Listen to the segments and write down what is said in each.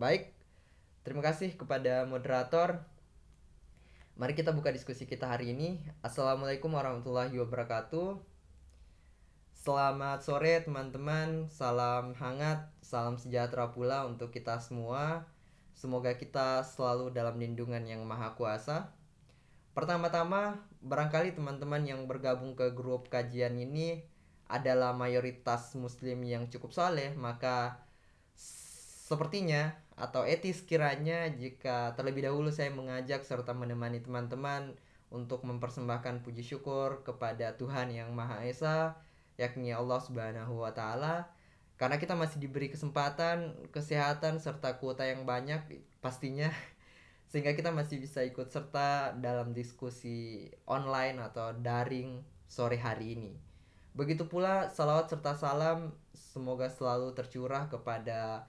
Baik, terima kasih kepada moderator. Mari kita buka diskusi kita hari ini. Assalamualaikum warahmatullahi wabarakatuh. Selamat sore teman-teman, salam hangat, salam sejahtera pula untuk kita semua. Semoga kita selalu dalam lindungan yang maha kuasa. Pertama-tama, barangkali teman-teman yang bergabung ke grup kajian ini adalah mayoritas muslim yang cukup soleh, maka sepertinya atau etis kiranya jika terlebih dahulu saya mengajak serta menemani teman-teman untuk mempersembahkan puji syukur kepada Tuhan yang Maha Esa yakni Allah Subhanahu wa taala karena kita masih diberi kesempatan, kesehatan serta kuota yang banyak pastinya sehingga kita masih bisa ikut serta dalam diskusi online atau daring sore hari ini. Begitu pula salawat serta salam semoga selalu tercurah kepada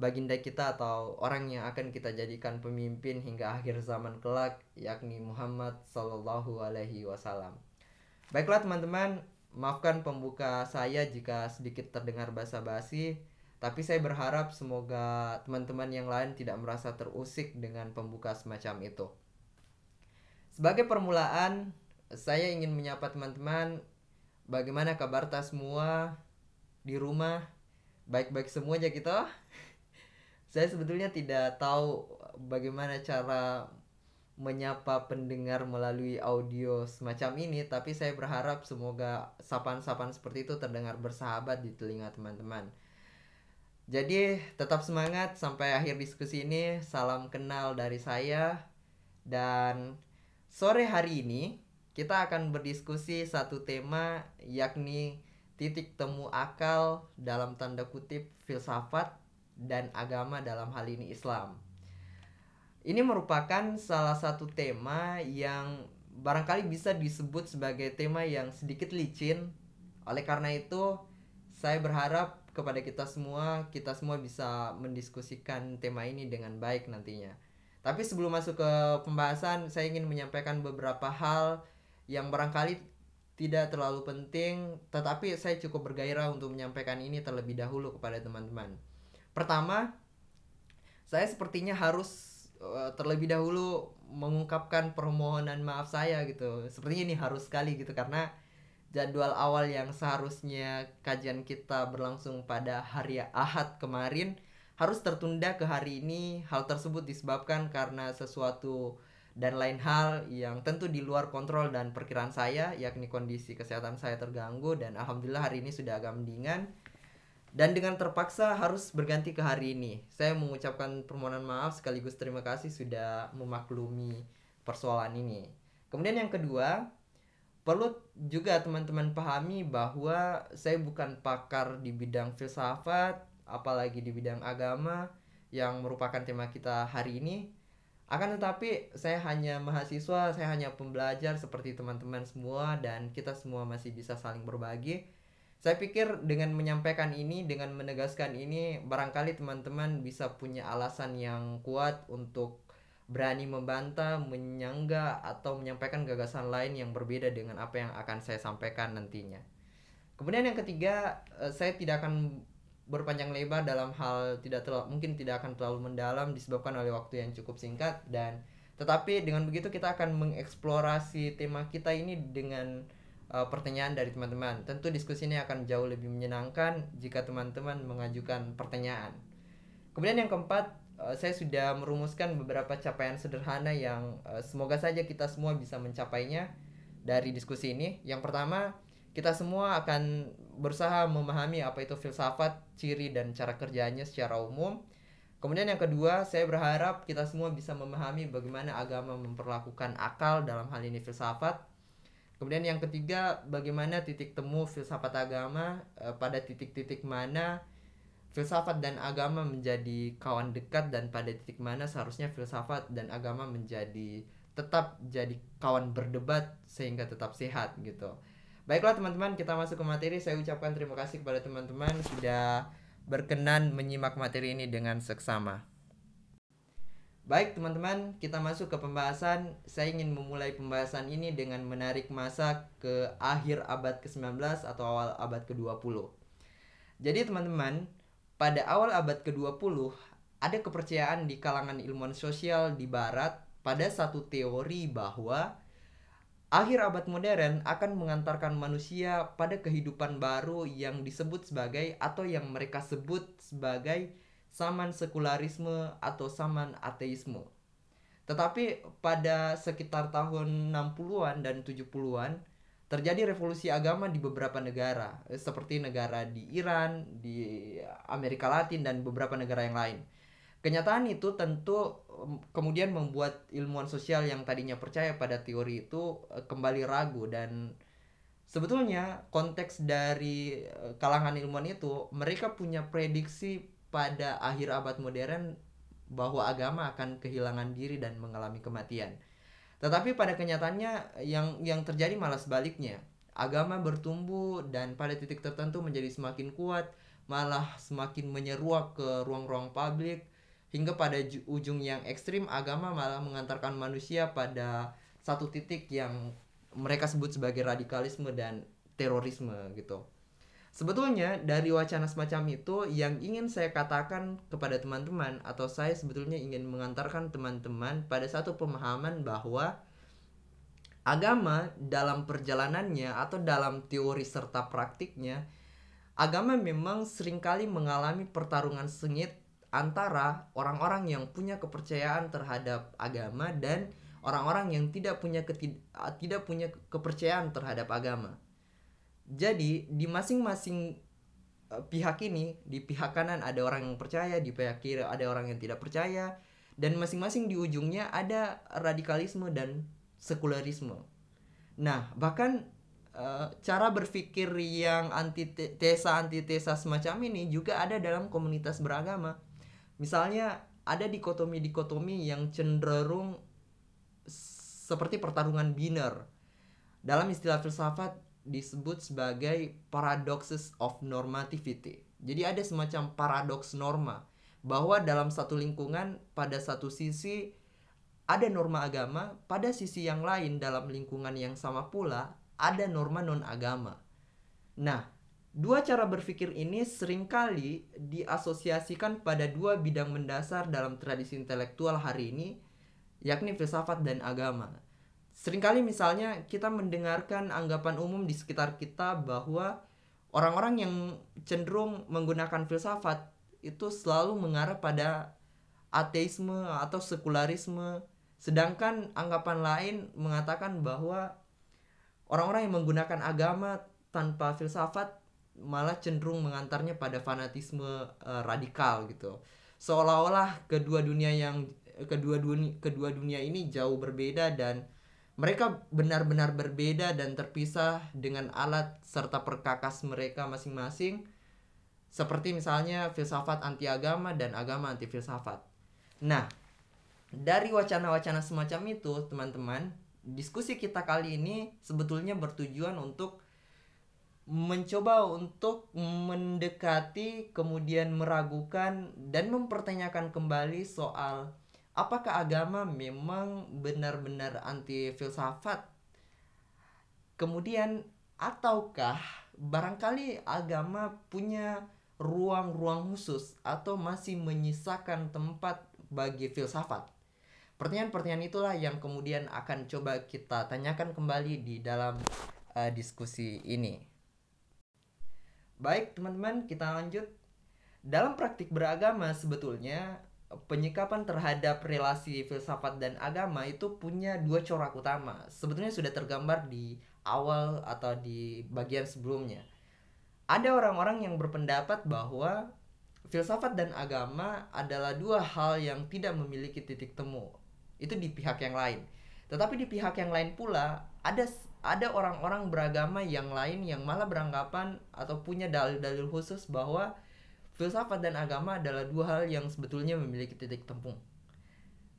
baginda kita atau orang yang akan kita jadikan pemimpin hingga akhir zaman kelak yakni Muhammad Sallallahu Alaihi Wasallam. Baiklah teman-teman, maafkan pembuka saya jika sedikit terdengar basa-basi, tapi saya berharap semoga teman-teman yang lain tidak merasa terusik dengan pembuka semacam itu. Sebagai permulaan, saya ingin menyapa teman-teman bagaimana kabar tas semua di rumah baik-baik semuanya gitu saya sebetulnya tidak tahu bagaimana cara menyapa pendengar melalui audio semacam ini tapi saya berharap semoga sapaan-sapaan seperti itu terdengar bersahabat di telinga teman-teman. Jadi tetap semangat sampai akhir diskusi ini. Salam kenal dari saya dan sore hari ini kita akan berdiskusi satu tema yakni titik temu akal dalam tanda kutip filsafat dan agama dalam hal ini Islam. Ini merupakan salah satu tema yang barangkali bisa disebut sebagai tema yang sedikit licin. Oleh karena itu, saya berharap kepada kita semua, kita semua bisa mendiskusikan tema ini dengan baik nantinya. Tapi sebelum masuk ke pembahasan, saya ingin menyampaikan beberapa hal yang barangkali tidak terlalu penting, tetapi saya cukup bergairah untuk menyampaikan ini terlebih dahulu kepada teman-teman. Pertama, saya sepertinya harus uh, terlebih dahulu mengungkapkan permohonan maaf saya gitu. Sepertinya ini harus sekali gitu karena jadwal awal yang seharusnya kajian kita berlangsung pada hari Ahad kemarin harus tertunda ke hari ini. Hal tersebut disebabkan karena sesuatu dan lain hal yang tentu di luar kontrol dan perkiraan saya yakni kondisi kesehatan saya terganggu dan alhamdulillah hari ini sudah agak mendingan dan dengan terpaksa harus berganti ke hari ini. Saya mengucapkan permohonan maaf sekaligus terima kasih sudah memaklumi persoalan ini. Kemudian yang kedua, perlu juga teman-teman pahami bahwa saya bukan pakar di bidang filsafat, apalagi di bidang agama yang merupakan tema kita hari ini. Akan tetapi saya hanya mahasiswa, saya hanya pembelajar seperti teman-teman semua dan kita semua masih bisa saling berbagi saya pikir dengan menyampaikan ini, dengan menegaskan ini, barangkali teman-teman bisa punya alasan yang kuat untuk berani membantah, menyangga, atau menyampaikan gagasan lain yang berbeda dengan apa yang akan saya sampaikan nantinya. Kemudian yang ketiga, eh, saya tidak akan berpanjang lebar dalam hal tidak terlalu mungkin tidak akan terlalu mendalam disebabkan oleh waktu yang cukup singkat dan tetapi dengan begitu kita akan mengeksplorasi tema kita ini dengan uh, pertanyaan dari teman-teman. Tentu diskusi ini akan jauh lebih menyenangkan jika teman-teman mengajukan pertanyaan. Kemudian yang keempat, uh, saya sudah merumuskan beberapa capaian sederhana yang uh, semoga saja kita semua bisa mencapainya dari diskusi ini. Yang pertama, kita semua akan berusaha memahami apa itu filsafat, ciri dan cara kerjanya secara umum. Kemudian yang kedua, saya berharap kita semua bisa memahami bagaimana agama memperlakukan akal dalam hal ini filsafat Kemudian yang ketiga, bagaimana titik temu filsafat agama e, pada titik-titik mana filsafat dan agama menjadi kawan dekat dan pada titik mana seharusnya filsafat dan agama menjadi tetap jadi kawan berdebat sehingga tetap sehat gitu. Baiklah teman-teman, kita masuk ke materi. Saya ucapkan terima kasih kepada teman-teman sudah berkenan menyimak materi ini dengan seksama. Baik teman-teman, kita masuk ke pembahasan. Saya ingin memulai pembahasan ini dengan menarik masa ke akhir abad ke-19 atau awal abad ke-20. Jadi teman-teman, pada awal abad ke-20 ada kepercayaan di kalangan ilmuwan sosial di barat pada satu teori bahwa akhir abad modern akan mengantarkan manusia pada kehidupan baru yang disebut sebagai atau yang mereka sebut sebagai saman sekularisme atau saman ateisme. Tetapi pada sekitar tahun 60-an dan 70-an terjadi revolusi agama di beberapa negara seperti negara di Iran, di Amerika Latin dan beberapa negara yang lain. Kenyataan itu tentu kemudian membuat ilmuwan sosial yang tadinya percaya pada teori itu e, kembali ragu dan sebetulnya konteks dari e, kalangan ilmuwan itu mereka punya prediksi pada akhir abad modern bahwa agama akan kehilangan diri dan mengalami kematian. Tetapi pada kenyataannya yang yang terjadi malah sebaliknya. Agama bertumbuh dan pada titik tertentu menjadi semakin kuat, malah semakin menyeruak ke ruang-ruang publik hingga pada ujung yang ekstrim agama malah mengantarkan manusia pada satu titik yang mereka sebut sebagai radikalisme dan terorisme gitu. Sebetulnya dari wacana semacam itu yang ingin saya katakan kepada teman-teman atau saya sebetulnya ingin mengantarkan teman-teman pada satu pemahaman bahwa agama dalam perjalanannya atau dalam teori serta praktiknya agama memang sering kali mengalami pertarungan sengit antara orang-orang yang punya kepercayaan terhadap agama dan orang-orang yang tidak punya tidak punya kepercayaan terhadap agama. Jadi di masing-masing uh, pihak ini, di pihak kanan ada orang yang percaya, di pihak kiri ada orang yang tidak percaya, dan masing-masing di ujungnya ada radikalisme dan sekularisme. Nah, bahkan uh, cara berpikir yang antitesa antitesa semacam ini juga ada dalam komunitas beragama Misalnya ada dikotomi-dikotomi yang cenderung seperti pertarungan biner. Dalam istilah filsafat disebut sebagai paradoxes of normativity. Jadi ada semacam paradoks norma bahwa dalam satu lingkungan pada satu sisi ada norma agama, pada sisi yang lain dalam lingkungan yang sama pula ada norma non agama. Nah, Dua cara berpikir ini sering kali diasosiasikan pada dua bidang mendasar dalam tradisi intelektual hari ini, yakni filsafat dan agama. Seringkali misalnya kita mendengarkan anggapan umum di sekitar kita bahwa orang-orang yang cenderung menggunakan filsafat itu selalu mengarah pada ateisme atau sekularisme, sedangkan anggapan lain mengatakan bahwa orang-orang yang menggunakan agama tanpa filsafat malah cenderung mengantarnya pada fanatisme uh, radikal gitu. Seolah-olah kedua dunia yang kedua dunia kedua dunia ini jauh berbeda dan mereka benar-benar berbeda dan terpisah dengan alat serta perkakas mereka masing-masing seperti misalnya filsafat anti agama dan agama anti filsafat. Nah, dari wacana-wacana semacam itu, teman-teman, diskusi kita kali ini sebetulnya bertujuan untuk mencoba untuk mendekati kemudian meragukan dan mempertanyakan kembali soal apakah agama memang benar-benar anti filsafat kemudian ataukah barangkali agama punya ruang-ruang khusus atau masih menyisakan tempat bagi filsafat? Pertanyaan-pertanyaan itulah yang kemudian akan coba kita tanyakan kembali di dalam uh, diskusi ini. Baik, teman-teman, kita lanjut. Dalam praktik beragama sebetulnya penyikapan terhadap relasi filsafat dan agama itu punya dua corak utama. Sebetulnya sudah tergambar di awal atau di bagian sebelumnya. Ada orang-orang yang berpendapat bahwa filsafat dan agama adalah dua hal yang tidak memiliki titik temu. Itu di pihak yang lain. Tetapi di pihak yang lain pula ada ada orang-orang beragama yang lain yang malah beranggapan atau punya dalil-dalil khusus bahwa filsafat dan agama adalah dua hal yang sebetulnya memiliki titik temu.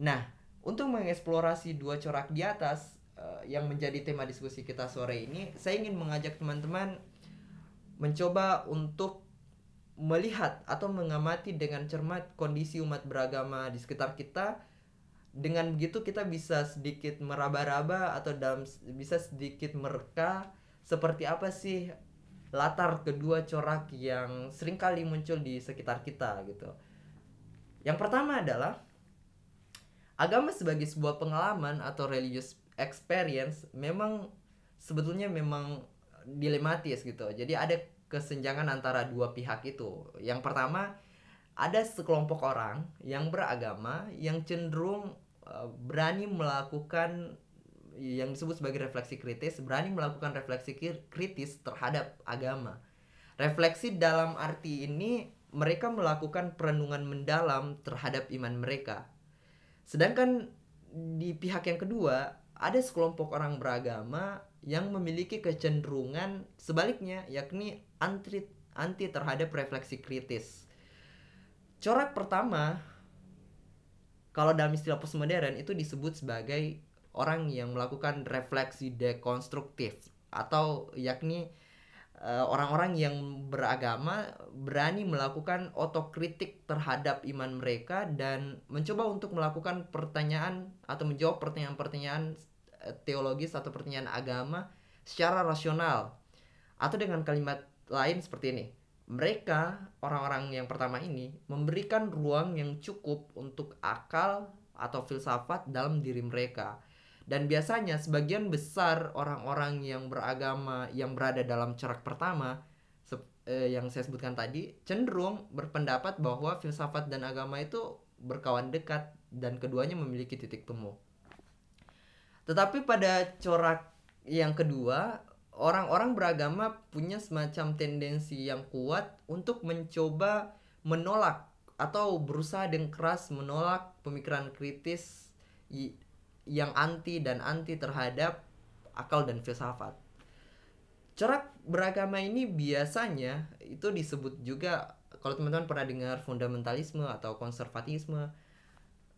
Nah, untuk mengeksplorasi dua corak di atas uh, yang menjadi tema diskusi kita sore ini, saya ingin mengajak teman-teman mencoba untuk melihat atau mengamati dengan cermat kondisi umat beragama di sekitar kita dengan begitu kita bisa sedikit meraba-raba atau dalam bisa sedikit mereka seperti apa sih latar kedua corak yang sering kali muncul di sekitar kita gitu. Yang pertama adalah agama sebagai sebuah pengalaman atau religious experience memang sebetulnya memang dilematis gitu. Jadi ada kesenjangan antara dua pihak itu. Yang pertama ada sekelompok orang yang beragama yang cenderung uh, berani melakukan yang disebut sebagai refleksi kritis, berani melakukan refleksi kritis terhadap agama. Refleksi dalam arti ini mereka melakukan perenungan mendalam terhadap iman mereka. Sedangkan di pihak yang kedua, ada sekelompok orang beragama yang memiliki kecenderungan sebaliknya, yakni anti anti terhadap refleksi kritis. Corak pertama kalau dalam istilah postmodern itu disebut sebagai orang yang melakukan refleksi dekonstruktif atau yakni Eh, orang-orang yang beragama berani melakukan otokritik terhadap iman mereka dan mencoba untuk melakukan pertanyaan atau menjawab pertanyaan-pertanyaan eh, teologis atau pertanyaan agama secara rasional. Atau dengan kalimat lain seperti ini mereka orang-orang yang pertama ini memberikan ruang yang cukup untuk akal atau filsafat dalam diri mereka dan biasanya sebagian besar orang-orang yang beragama yang berada dalam corak pertama eh, yang saya sebutkan tadi cenderung berpendapat bahwa filsafat dan agama itu berkawan dekat dan keduanya memiliki titik temu. Tetapi pada corak yang kedua, orang-orang beragama punya semacam tendensi yang kuat untuk mencoba menolak atau berusaha dengan keras menolak pemikiran kritis yang anti dan anti terhadap akal dan filsafat. Corak beragama ini biasanya itu disebut juga kalau teman-teman pernah dengar fundamentalisme atau konservatisme,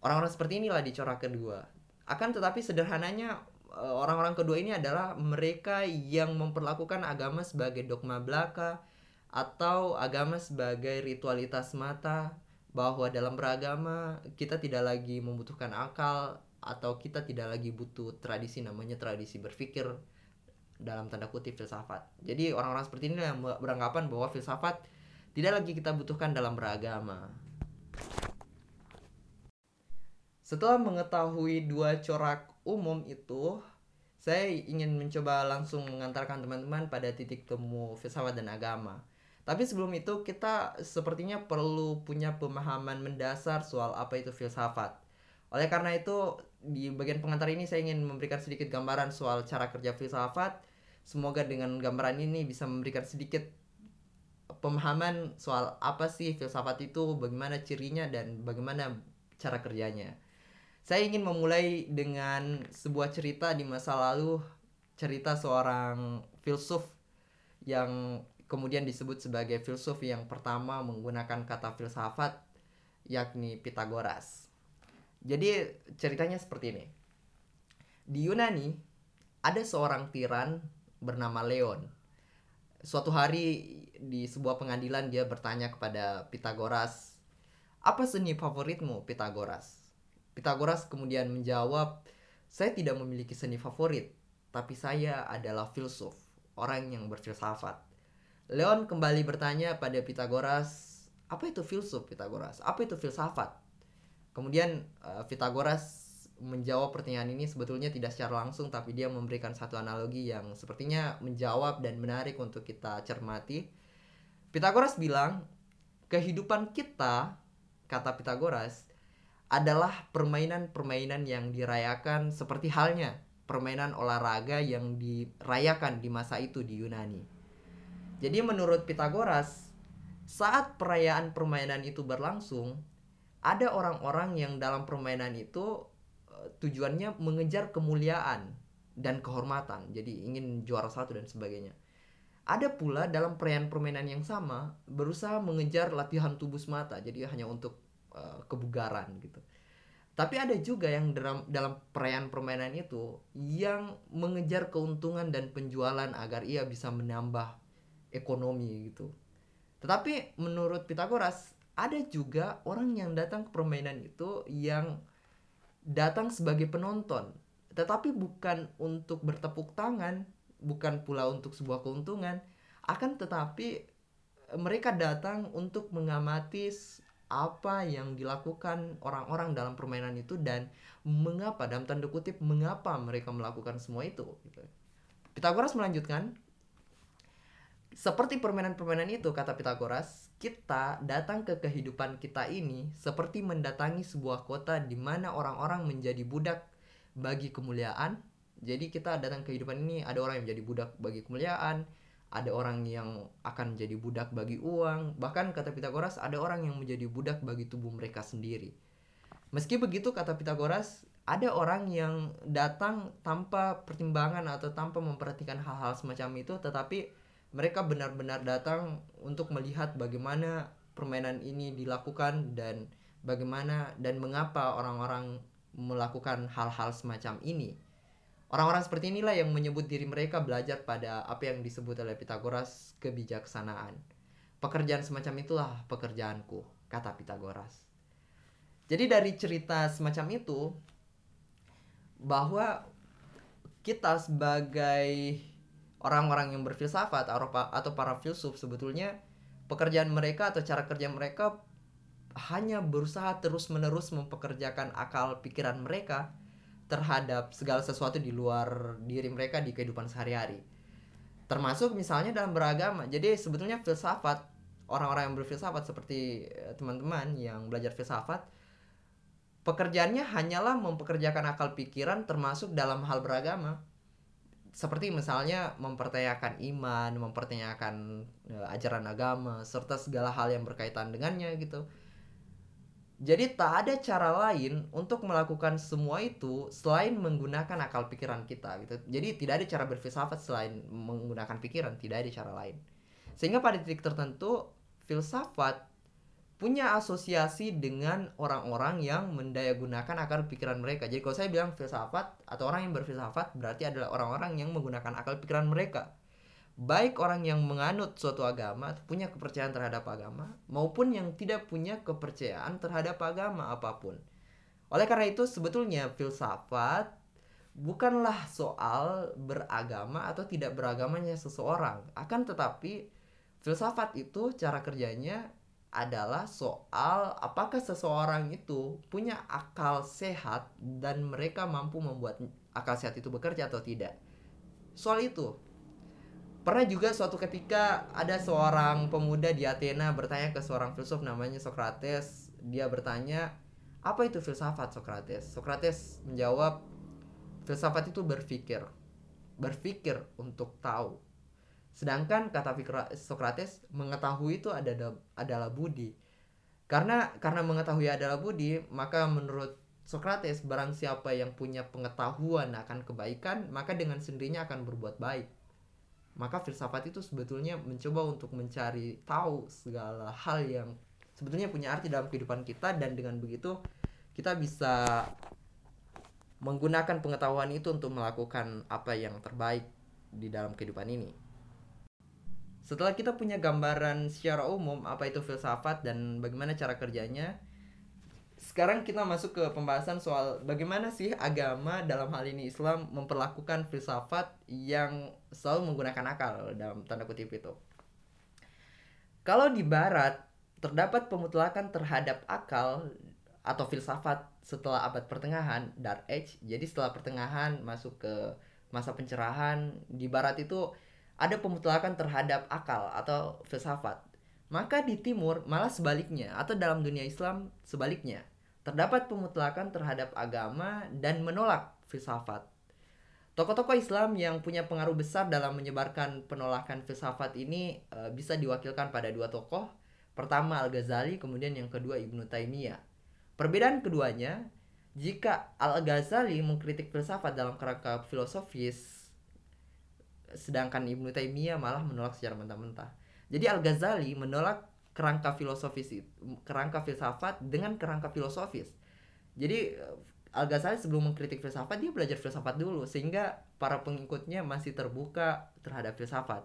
orang-orang seperti inilah di corak kedua. Akan tetapi sederhananya eh, orang-orang kedua ini adalah mereka yang memperlakukan agama sebagai dogma belaka atau agama sebagai ritualitas mata bahwa dalam beragama kita tidak lagi membutuhkan akal atau kita tidak lagi butuh tradisi namanya tradisi berpikir dalam tanda kutip filsafat. Jadi orang-orang seperti ini yang beranggapan bahwa filsafat tidak lagi kita butuhkan dalam beragama. Setelah mengetahui dua corak umum itu, saya ingin mencoba langsung mengantarkan teman-teman pada titik temu filsafat dan agama. Tapi sebelum itu kita sepertinya perlu punya pemahaman mendasar soal apa itu filsafat. Oleh karena itu, di bagian pengantar ini saya ingin memberikan sedikit gambaran soal cara kerja filsafat. Semoga dengan gambaran ini bisa memberikan sedikit pemahaman soal apa sih filsafat itu, bagaimana cirinya dan bagaimana cara kerjanya. Saya ingin memulai dengan sebuah cerita di masa lalu, cerita seorang filsuf yang kemudian disebut sebagai filsuf yang pertama menggunakan kata filsafat yakni Pitagoras. Jadi ceritanya seperti ini. Di Yunani ada seorang tiran bernama Leon. Suatu hari di sebuah pengadilan dia bertanya kepada Pitagoras, "Apa seni favoritmu, Pitagoras?" Pitagoras kemudian menjawab, "Saya tidak memiliki seni favorit, tapi saya adalah filsuf, orang yang berfilsafat." Leon kembali bertanya pada Pitagoras, "Apa itu filsuf, Pitagoras? Apa itu filsafat?" Kemudian uh, Pythagoras menjawab pertanyaan ini sebetulnya tidak secara langsung tapi dia memberikan satu analogi yang sepertinya menjawab dan menarik untuk kita cermati. Pythagoras bilang, kehidupan kita, kata Pythagoras, adalah permainan-permainan yang dirayakan seperti halnya permainan olahraga yang dirayakan di masa itu di Yunani. Jadi menurut Pythagoras, saat perayaan permainan itu berlangsung, ada orang-orang yang dalam permainan itu uh, tujuannya mengejar kemuliaan dan kehormatan jadi ingin juara satu dan sebagainya. Ada pula dalam permainan-permainan yang sama berusaha mengejar latihan tubuh semata jadi hanya untuk uh, kebugaran gitu. Tapi ada juga yang dalam dalam perayaan permainan itu yang mengejar keuntungan dan penjualan agar ia bisa menambah ekonomi gitu. Tetapi menurut Pitagoras ada juga orang yang datang ke permainan itu yang datang sebagai penonton tetapi bukan untuk bertepuk tangan bukan pula untuk sebuah keuntungan akan tetapi mereka datang untuk mengamati apa yang dilakukan orang-orang dalam permainan itu dan mengapa dalam tanda kutip mengapa mereka melakukan semua itu gitu. Pitagoras melanjutkan seperti permainan-permainan itu kata Pitagoras kita datang ke kehidupan kita ini seperti mendatangi sebuah kota di mana orang-orang menjadi budak bagi kemuliaan jadi kita datang ke kehidupan ini ada orang yang menjadi budak bagi kemuliaan ada orang yang akan menjadi budak bagi uang, bahkan kata Pitagoras ada orang yang menjadi budak bagi tubuh mereka sendiri. Meski begitu kata Pitagoras, ada orang yang datang tanpa pertimbangan atau tanpa memperhatikan hal-hal semacam itu tetapi mereka benar-benar datang untuk melihat bagaimana permainan ini dilakukan dan bagaimana dan mengapa orang-orang melakukan hal-hal semacam ini. Orang-orang seperti inilah yang menyebut diri mereka belajar pada apa yang disebut oleh Pitagoras kebijaksanaan. Pekerjaan semacam itulah pekerjaanku, kata Pitagoras. Jadi dari cerita semacam itu bahwa kita sebagai orang-orang yang berfilsafat atau para filsuf sebetulnya pekerjaan mereka atau cara kerja mereka hanya berusaha terus-menerus mempekerjakan akal pikiran mereka terhadap segala sesuatu di luar diri mereka di kehidupan sehari-hari. Termasuk misalnya dalam beragama. Jadi sebetulnya filsafat orang-orang yang berfilsafat seperti eh, teman-teman yang belajar filsafat pekerjaannya hanyalah mempekerjakan akal pikiran termasuk dalam hal beragama. Seperti misalnya mempertanyakan iman, mempertanyakan uh, ajaran agama serta segala hal yang berkaitan dengannya gitu jadi tak ada cara lain untuk melakukan semua itu selain menggunakan akal pikiran kita gitu. Jadi tidak ada cara berfilsafat selain menggunakan pikiran, tidak ada cara lain. Sehingga pada titik tertentu filsafat punya asosiasi dengan orang-orang yang mendayagunakan akal pikiran mereka. Jadi kalau saya bilang filsafat atau orang yang berfilsafat berarti adalah orang-orang yang menggunakan akal pikiran mereka baik orang yang menganut suatu agama punya kepercayaan terhadap agama maupun yang tidak punya kepercayaan terhadap agama apa pun. Oleh karena itu sebetulnya filsafat bukanlah soal beragama atau tidak beragamanya seseorang. Akan tetapi filsafat itu cara kerjanya adalah soal apakah seseorang itu punya akal sehat dan mereka mampu membuat akal sehat itu bekerja atau tidak. Soal itu Pernah juga suatu ketika ada seorang pemuda di Athena bertanya ke seorang filsuf namanya Socrates. Dia bertanya, "Apa itu filsafat, Socrates?" Socrates menjawab, "Filsafat itu berpikir. Berpikir untuk tahu." Sedangkan kata Socrates, mengetahui itu adalah adalah budi. Karena karena mengetahui adalah budi, maka menurut Socrates barang siapa yang punya pengetahuan akan kebaikan, maka dengan sendirinya akan berbuat baik maka filsafat itu sebetulnya mencoba untuk mencari tahu segala hal yang sebetulnya punya arti dalam kehidupan kita dan dengan begitu kita bisa menggunakan pengetahuan itu untuk melakukan apa yang terbaik di dalam kehidupan ini. Setelah kita punya gambaran secara umum apa itu filsafat dan bagaimana cara kerjanya, sekarang kita masuk ke pembahasan soal bagaimana sih agama dalam hal ini Islam memperlakukan filsafat yang selalu menggunakan akal dalam tanda kutip itu. Kalau di barat terdapat pemutlakan terhadap akal atau filsafat setelah abad pertengahan Dark Age. Jadi setelah pertengahan masuk ke masa pencerahan di barat itu ada pemutlakan terhadap akal atau filsafat. Maka di timur malah sebaliknya atau dalam dunia Islam sebaliknya terdapat pemutlakan terhadap agama dan menolak filsafat. Tokoh-tokoh Islam yang punya pengaruh besar dalam menyebarkan penolakan filsafat ini e, bisa diwakilkan pada dua tokoh. Pertama Al-Ghazali, kemudian yang kedua Ibnu Taimiyah. Perbedaan keduanya, jika Al-Ghazali mengkritik filsafat dalam kerangka filosofis, sedangkan Ibnu Taimiyah malah menolak secara mentah-mentah. Jadi Al-Ghazali menolak kerangka filosofis kerangka filsafat dengan kerangka filosofis. Jadi eh, Al Ghazali sebelum mengkritik filsafat dia belajar filsafat dulu sehingga para pengikutnya masih terbuka terhadap filsafat.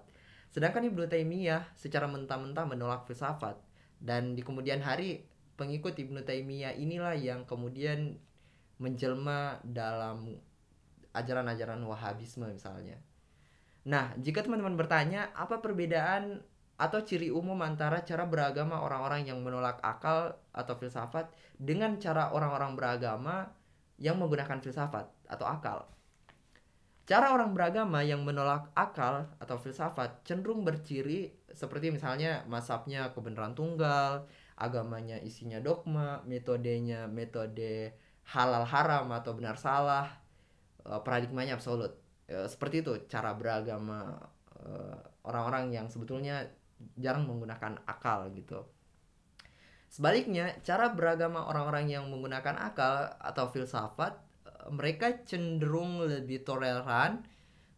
Sedangkan Ibnu Taimiyah secara mentah-mentah menolak filsafat dan di kemudian hari pengikut Ibnu Taimiyah inilah yang kemudian menjelma dalam ajaran-ajaran Wahabisme misalnya. Nah, jika teman-teman bertanya apa perbedaan atau ciri umum antara cara beragama orang-orang yang menolak akal atau filsafat dengan cara orang-orang beragama yang menggunakan filsafat atau akal. Cara orang beragama yang menolak akal atau filsafat cenderung berciri seperti misalnya masabnya kebenaran tunggal, agamanya isinya dogma, metodenya metode halal haram atau benar salah, eh, paradigmanya absolut. Eh, seperti itu cara beragama eh, orang-orang yang sebetulnya jarang menggunakan akal gitu. Sebaliknya, cara beragama orang-orang yang menggunakan akal atau filsafat, eh, mereka cenderung lebih toleran,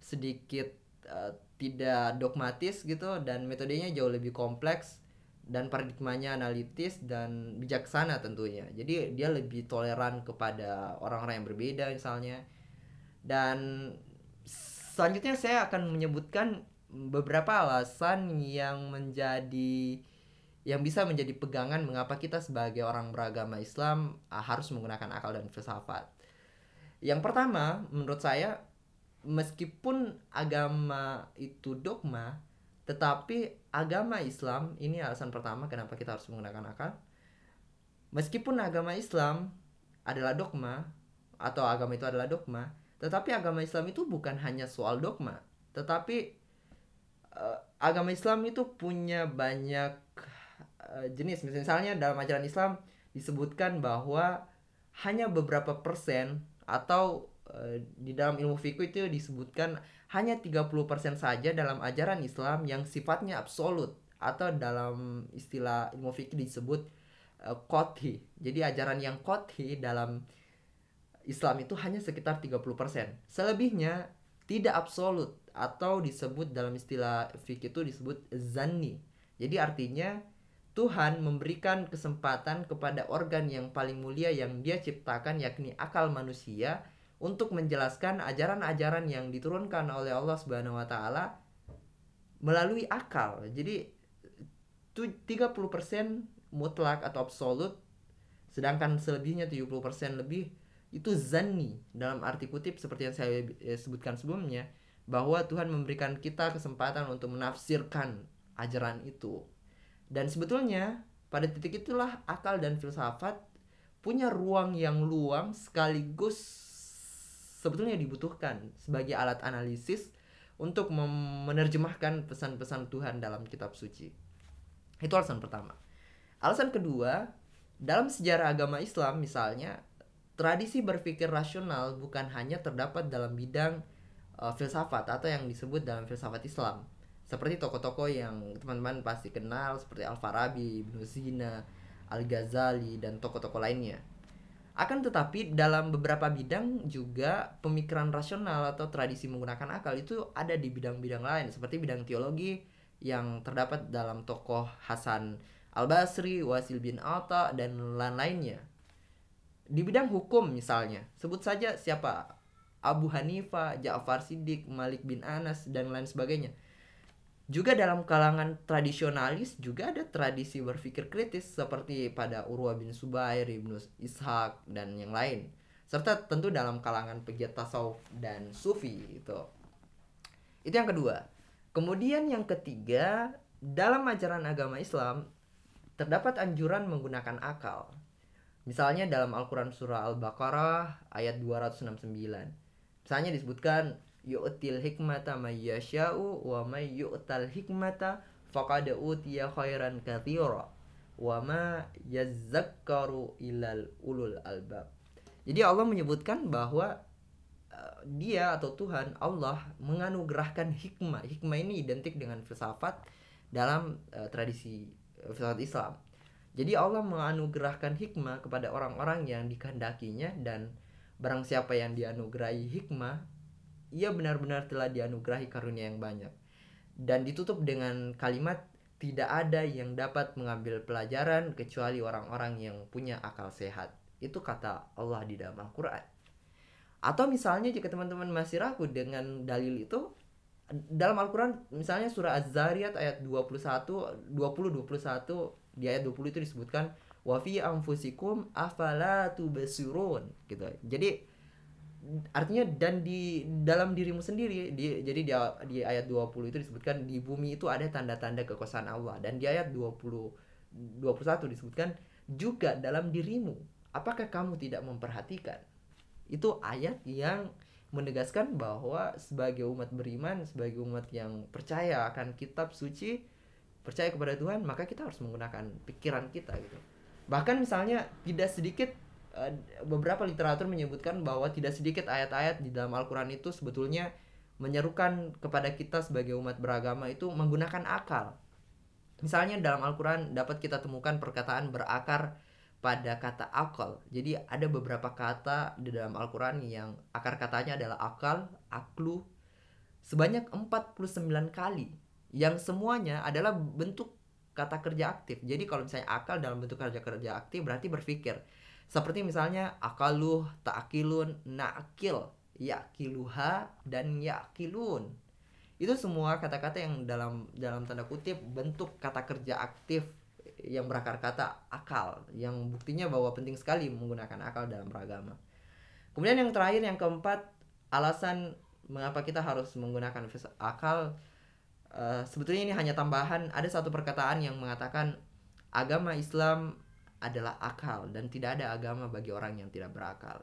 sedikit uh, tidak dogmatis gitu dan metodenya jauh lebih kompleks dan paradigmanya analitis dan bijaksana tentunya. Jadi dia lebih toleran kepada orang-orang yang berbeda misalnya. Dan selanjutnya saya akan menyebutkan beberapa alasan yang menjadi yang bisa menjadi pegangan mengapa kita sebagai orang beragama Islam ah, harus menggunakan akal dan filsafat. Yang pertama, menurut saya meskipun agama itu dogma, tetapi agama Islam ini alasan pertama kenapa kita harus menggunakan akal. Meskipun agama Islam adalah dogma atau agama itu adalah dogma, tetapi agama Islam itu bukan hanya soal dogma, tetapi uh, agama Islam itu punya banyak uh, jenis. Misalnya dalam ajaran Islam disebutkan bahwa hanya beberapa persen atau uh, di dalam ilmu fikih itu disebutkan hanya 30% saja dalam ajaran Islam yang sifatnya absolut atau dalam istilah ilmu fikih disebut uh, kothi. Jadi ajaran yang kothi dalam Islam itu hanya sekitar 30%. Selebihnya tidak absolut atau disebut dalam istilah fikih itu disebut zanni. Jadi artinya Tuhan memberikan kesempatan kepada organ yang paling mulia yang dia ciptakan yakni akal manusia untuk menjelaskan ajaran-ajaran yang diturunkan oleh Allah Subhanahu wa taala melalui akal. Jadi 30% mutlak atau absolut sedangkan selebihnya 70% lebih itu zanni dalam arti kutip seperti yang saya eh, sebutkan sebelumnya bahwa Tuhan memberikan kita kesempatan untuk menafsirkan ajaran itu. Dan sebetulnya pada titik itulah akal dan filsafat punya ruang yang luang sekaligus sebetulnya dibutuhkan sebagai alat analisis untuk menerjemahkan pesan-pesan Tuhan dalam kitab suci. Itu alasan pertama. Alasan kedua, dalam sejarah agama Islam misalnya Tradisi berpikir rasional bukan hanya terdapat dalam bidang uh, filsafat atau yang disebut dalam filsafat Islam. Seperti tokoh-tokoh yang teman-teman pasti kenal seperti Al-Farabi, Ibnu Sina, Al-Ghazali dan tokoh-tokoh lainnya. Akan tetapi dalam beberapa bidang juga pemikiran rasional atau tradisi menggunakan akal itu ada di bidang-bidang lain seperti bidang teologi yang terdapat dalam tokoh Hasan Al-Basri, Wasil bin Atta dan lain-lainnya di bidang hukum misalnya sebut saja siapa Abu Hanifah, Ja'far Siddiq, Malik bin Anas dan lain sebagainya. Juga dalam kalangan tradisionalis juga ada tradisi berpikir kritis seperti pada Urwa bin Subair, Ibnu Ishaq dan yang lain. Serta tentu dalam kalangan pegiat tasawuf dan sufi itu. Itu yang kedua. Kemudian yang ketiga, dalam ajaran agama Islam terdapat anjuran menggunakan akal. Misalnya dalam Al-Quran Surah Al-Baqarah ayat 269. Misalnya disebutkan yu'til hikmata may yasha'u wa may yu'tal hikmata faqad utiya khairan katsira wa ma yazzakkaru ilal ulul albab. Jadi Allah menyebutkan bahwa uh, dia atau Tuhan Allah menganugerahkan hikmah. Hikmah ini identik dengan filsafat dalam uh, tradisi uh, filsafat Islam. Jadi Allah menganugerahkan hikmah kepada orang-orang yang dikehendakinya dan barang siapa yang dianugerahi hikmah, ia benar-benar telah dianugerahi karunia yang banyak. Dan ditutup dengan kalimat tidak ada yang dapat mengambil pelajaran kecuali orang-orang yang punya akal sehat. Itu kata Allah di dalam Al-Qur'an. Atau misalnya jika teman-teman masih ragu dengan dalil itu, dalam Al-Quran misalnya surah Az-Zariyat ayat 21 20 21 di ayat 20 itu disebutkan wa fi anfusikum afala tubsirun. Gitu. Jadi artinya dan di dalam dirimu sendiri di jadi di, di ayat 20 itu disebutkan di bumi itu ada tanda-tanda kekuasaan Allah. Dan di ayat 20 21 disebutkan juga dalam dirimu apakah kamu tidak memperhatikan? Itu ayat yang menegaskan bahwa sebagai umat beriman sebagai umat yang percaya akan kitab suci percaya kepada Tuhan maka kita harus menggunakan pikiran kita gitu bahkan misalnya tidak sedikit Eh, beberapa literatur menyebutkan bahwa tidak sedikit ayat-ayat di dalam Al-Quran itu sebetulnya menyerukan kepada kita sebagai umat beragama itu menggunakan akal. Misalnya dalam Al-Quran dapat kita temukan perkataan berakar pada kata akal. Jadi ada beberapa kata di dalam Al-Quran yang akar katanya adalah akal, aklu, sebanyak 49 kali. Yang semuanya adalah bentuk kata kerja aktif. Jadi kalau misalnya akal dalam bentuk kerja kerja aktif berarti berpikir. Seperti misalnya akaluh, ta'kilun, na'kil, yakiluha dan yakilun. Itu semua kata-kata yang dalam dalam tanda kutip bentuk kata kerja aktif yang berakar kata akal, yang buktinya bahwa penting sekali menggunakan akal dalam beragama. Kemudian yang terakhir yang keempat, alasan mengapa kita harus menggunakan akal uh, sebetulnya ini hanya tambahan ada satu perkataan yang mengatakan agama Islam adalah akal dan tidak ada agama bagi orang yang tidak berakal.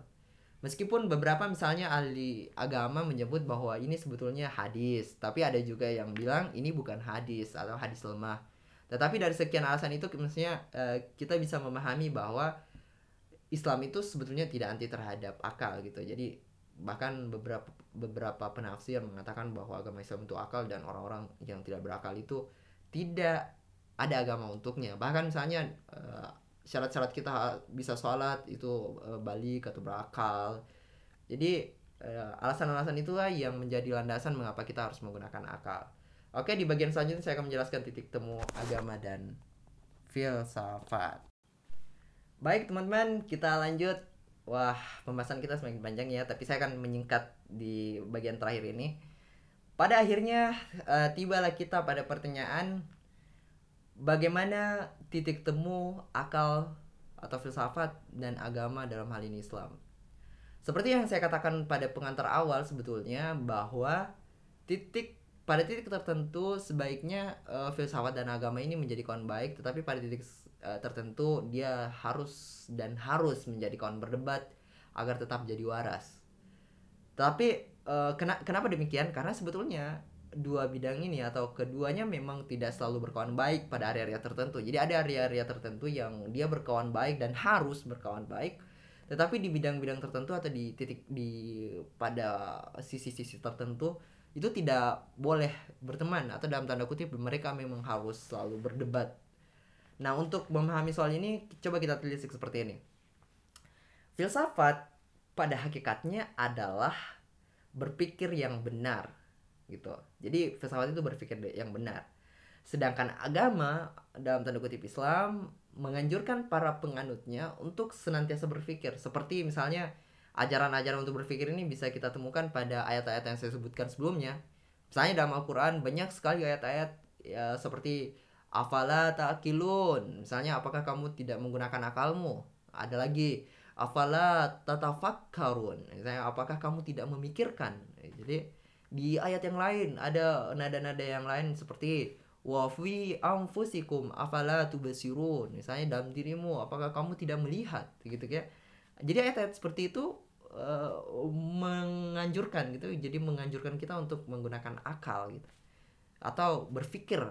Meskipun beberapa misalnya ahli agama menyebut bahwa ini sebetulnya hadis, tapi ada juga yang bilang ini bukan hadis atau hadis lemah. Tetapi dari sekian alasan itu maksudnya eh, kita bisa memahami bahwa Islam itu sebetulnya tidak anti terhadap akal gitu. Jadi bahkan beberapa beberapa penafsir mengatakan bahwa agama Islam itu akal dan orang-orang yang tidak berakal itu tidak ada agama untuknya. Bahkan misalnya eh, syarat-syarat kita bisa sholat itu uh, balik atau berakal. Jadi uh, alasan-alasan itulah yang menjadi landasan mengapa kita harus menggunakan akal. Oke di bagian selanjutnya saya akan menjelaskan titik temu agama dan filsafat. Baik teman-teman kita lanjut wah pembahasan kita semakin panjang ya tapi saya akan menyingkat di bagian terakhir ini pada akhirnya uh, tibalah kita pada pertanyaan bagaimana titik temu akal atau filsafat dan agama dalam hal ini Islam. Seperti yang saya katakan pada pengantar awal sebetulnya bahwa titik pada titik tertentu sebaiknya uh, filsafat dan agama ini menjadi kawan baik, tetapi pada titik uh, tertentu dia harus dan harus menjadi kawan berdebat agar tetap jadi waras. Tapi uh, kena, kenapa demikian? Karena sebetulnya dua bidang ini atau keduanya memang tidak selalu berkawan baik pada area-area tertentu. Jadi ada area-area tertentu yang dia berkawan baik dan harus berkawan baik, tetapi di bidang-bidang tertentu atau di titik di pada sisi-sisi tertentu itu tidak boleh berteman atau dalam tanda kutip mereka memang harus selalu berdebat. Nah, untuk memahami soal ini coba kita telisik seperti ini. Filsafat pada hakikatnya adalah berpikir yang benar gitu. Jadi filsafat itu berpikir yang benar. Sedangkan agama dalam tanda kutip Islam menganjurkan para penganutnya untuk senantiasa berpikir. Seperti misalnya ajaran-ajaran untuk berpikir ini bisa kita temukan pada ayat-ayat yang saya sebutkan sebelumnya. Misalnya dalam Al-Quran banyak sekali ayat-ayat ya seperti afala ta'kilun misalnya apakah kamu tidak menggunakan akalmu? Ada lagi afala tatafakkarun. Misalnya apakah kamu tidak memikirkan? Jadi di ayat yang lain ada nada-nada yang lain seperti wa fi anfusikum afala tubsirun. Misalnya dalam dirimu apakah kamu tidak melihat? Gitu ya jadi ayat-ayat seperti itu uh, menganjurkan gitu. Jadi menganjurkan kita untuk menggunakan akal gitu. Atau berpikir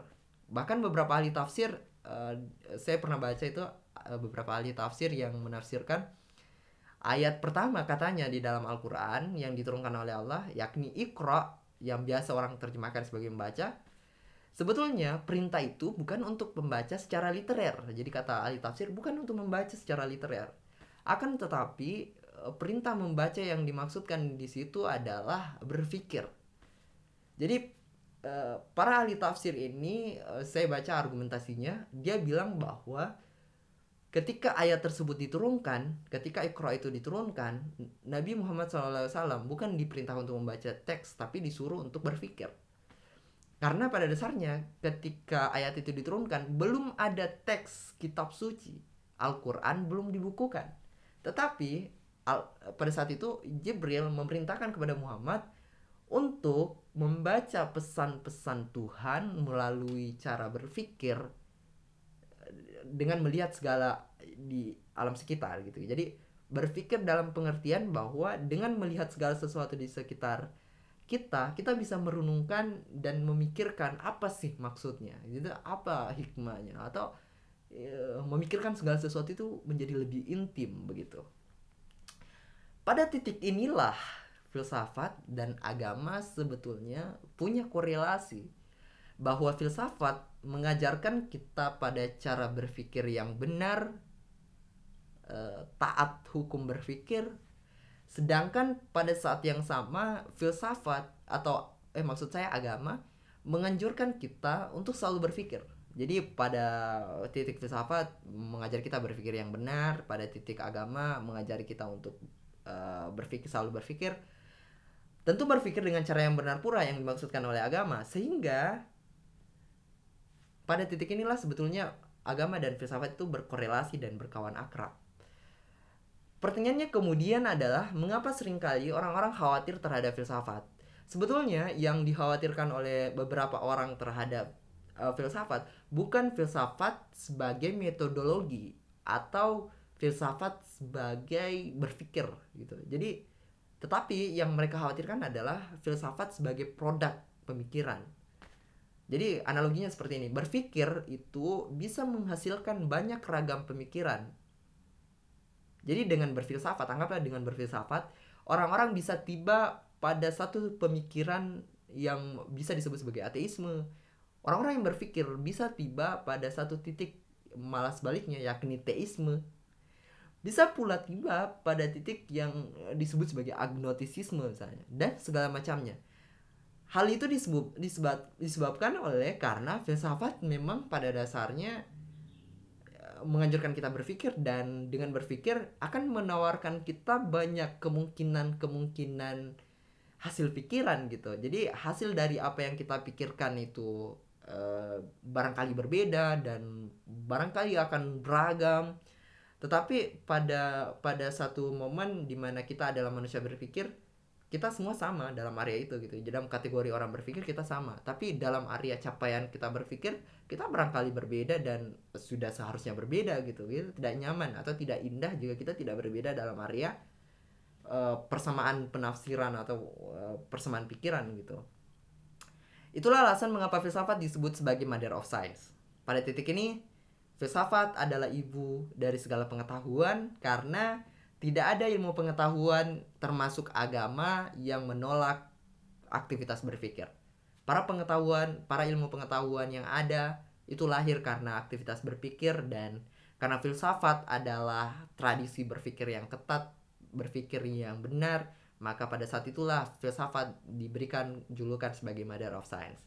bahkan beberapa ahli tafsir uh, saya pernah baca itu uh, beberapa ahli tafsir yang menafsirkan ayat pertama katanya di dalam Al-Quran yang diturunkan oleh Allah yakni ikra yang biasa orang terjemahkan sebagai membaca sebetulnya perintah itu bukan untuk membaca secara literer. Jadi kata ahli tafsir bukan untuk membaca secara literer. Akan tetapi eh, perintah membaca yang dimaksudkan di situ adalah berpikir jadi eh, para ahli tafsir ini eh, saya baca argumentasinya dia bilang bahwa ketika ayat tersebut diturunkan, ketika Iqra itu diturunkan, Nabi Muhammad SAW bukan diperintah untuk membaca teks, tapi disuruh untuk berpikir. Karena pada dasarnya ketika ayat itu diturunkan, belum ada teks kitab suci. Al-Quran belum dibukukan. Tetapi pada saat itu Jibril memerintahkan kepada Muhammad untuk membaca pesan-pesan Tuhan melalui cara berpikir eh, dengan melihat segala di alam sekitar gitu. Jadi berpikir dalam pengertian bahwa dengan melihat segala sesuatu di sekitar kita, kita bisa merenungkan dan memikirkan apa sih maksudnya, gitu apa hikmahnya atau e, memikirkan segala sesuatu itu menjadi lebih intim begitu. Pada titik inilah filsafat dan agama sebetulnya punya korelasi bahwa filsafat mengajarkan kita pada cara berpikir yang benar, e, taat hukum berpikir, Sedangkan pada saat yang sama filsafat atau eh maksud saya agama menganjurkan kita untuk selalu berpikir. Jadi pada titik filsafat mengajar kita berpikir yang benar, pada titik agama mengajari kita untuk uh, berpikir selalu berpikir. Tentu berpikir dengan cara yang benar pura yang dimaksudkan oleh agama sehingga pada titik inilah sebetulnya agama dan filsafat itu berkorelasi dan berkawan akrab. Pertanyaannya kemudian adalah mengapa sering kali orang-orang khawatir terhadap filsafat? Sebetulnya yang dikhawatirkan oleh beberapa orang terhadap uh, filsafat bukan filsafat sebagai metodologi atau filsafat sebagai berpikir gitu. Jadi tetapi yang mereka khawatirkan adalah filsafat sebagai produk pemikiran. Jadi analoginya seperti ini, berpikir itu bisa menghasilkan banyak ragam pemikiran jadi dengan berfilsafat, anggaplah dengan berfilsafat, orang-orang bisa tiba pada satu pemikiran yang bisa disebut sebagai ateisme. Orang-orang yang berpikir bisa tiba pada satu titik malah sebaliknya yakni teisme. Bisa pula tiba pada titik yang disebut sebagai agnotisisme misalnya dan segala macamnya. Hal itu disebut, disebab, disebabkan oleh karena filsafat memang pada dasarnya menganjurkan kita berpikir dan dengan berpikir akan menawarkan kita banyak kemungkinan-kemungkinan hasil pikiran gitu. Jadi hasil dari apa yang kita pikirkan itu uh, barangkali berbeda dan barangkali akan beragam. Tetapi pada pada satu momen di mana kita adalah manusia berpikir, kita semua sama dalam area itu gitu. Dalam kategori orang berpikir kita sama. Tapi dalam area capaian kita berpikir kita barangkali berbeda dan sudah seharusnya berbeda gitu. Gitu tidak nyaman atau tidak indah jika kita tidak berbeda dalam area uh, persamaan penafsiran atau uh, persamaan pikiran gitu. Itulah alasan mengapa filsafat disebut sebagai mother of science. Pada titik ini filsafat adalah ibu dari segala pengetahuan karena tidak ada ilmu pengetahuan termasuk agama yang menolak aktivitas berpikir. Para pengetahuan, para ilmu pengetahuan yang ada itu lahir karena aktivitas berpikir dan karena filsafat adalah tradisi berpikir yang ketat, berpikir yang benar, maka pada saat itulah filsafat diberikan julukan sebagai mother of science.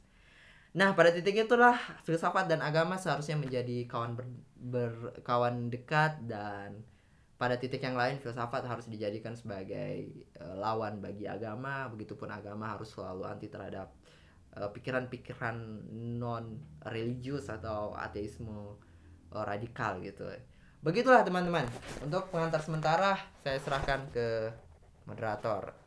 Nah, pada titik itulah filsafat dan agama seharusnya menjadi kawan ber, berkawan dekat dan pada titik yang lain filsafat harus dijadikan sebagai uh, lawan bagi agama. Begitupun agama harus selalu anti terhadap eh, pikiran-pikiran non religius atau ateisme uh, radikal gitu. Begitulah teman-teman. Untuk pengantar sementara saya serahkan ke moderator